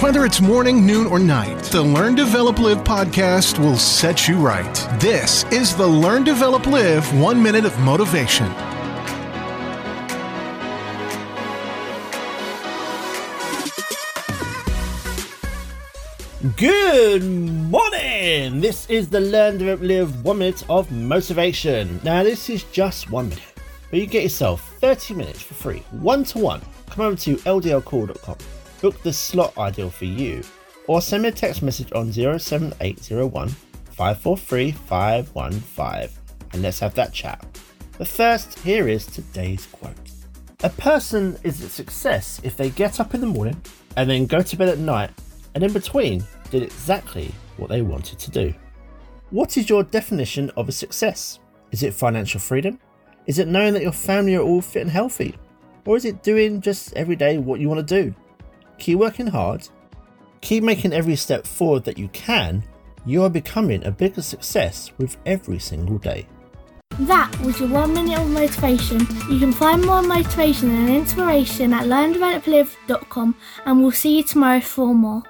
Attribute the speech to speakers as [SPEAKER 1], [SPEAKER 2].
[SPEAKER 1] Whether it's morning, noon, or night, the Learn, Develop, Live podcast will set you right. This is the Learn, Develop, Live One Minute of Motivation.
[SPEAKER 2] Good morning! This is the Learn, Develop, Live One Minute of Motivation. Now, this is just one minute, but you get yourself 30 minutes for free, one to one. Come over to ldlcall.com, book the slot ideal for you, or send me a text message on 07801 543 515 and let's have that chat. But first, here is today's quote A person is a success if they get up in the morning and then go to bed at night and in between did exactly what they wanted to do. What is your definition of a success? Is it financial freedom? Is it knowing that your family are all fit and healthy? Or is it doing just every day what you want to do? Keep working hard, keep making every step forward that you can, you are becoming a bigger success with every single day.
[SPEAKER 3] That was your one minute of motivation. You can find more motivation and inspiration at learndeveloplive.com and we'll see you tomorrow for more.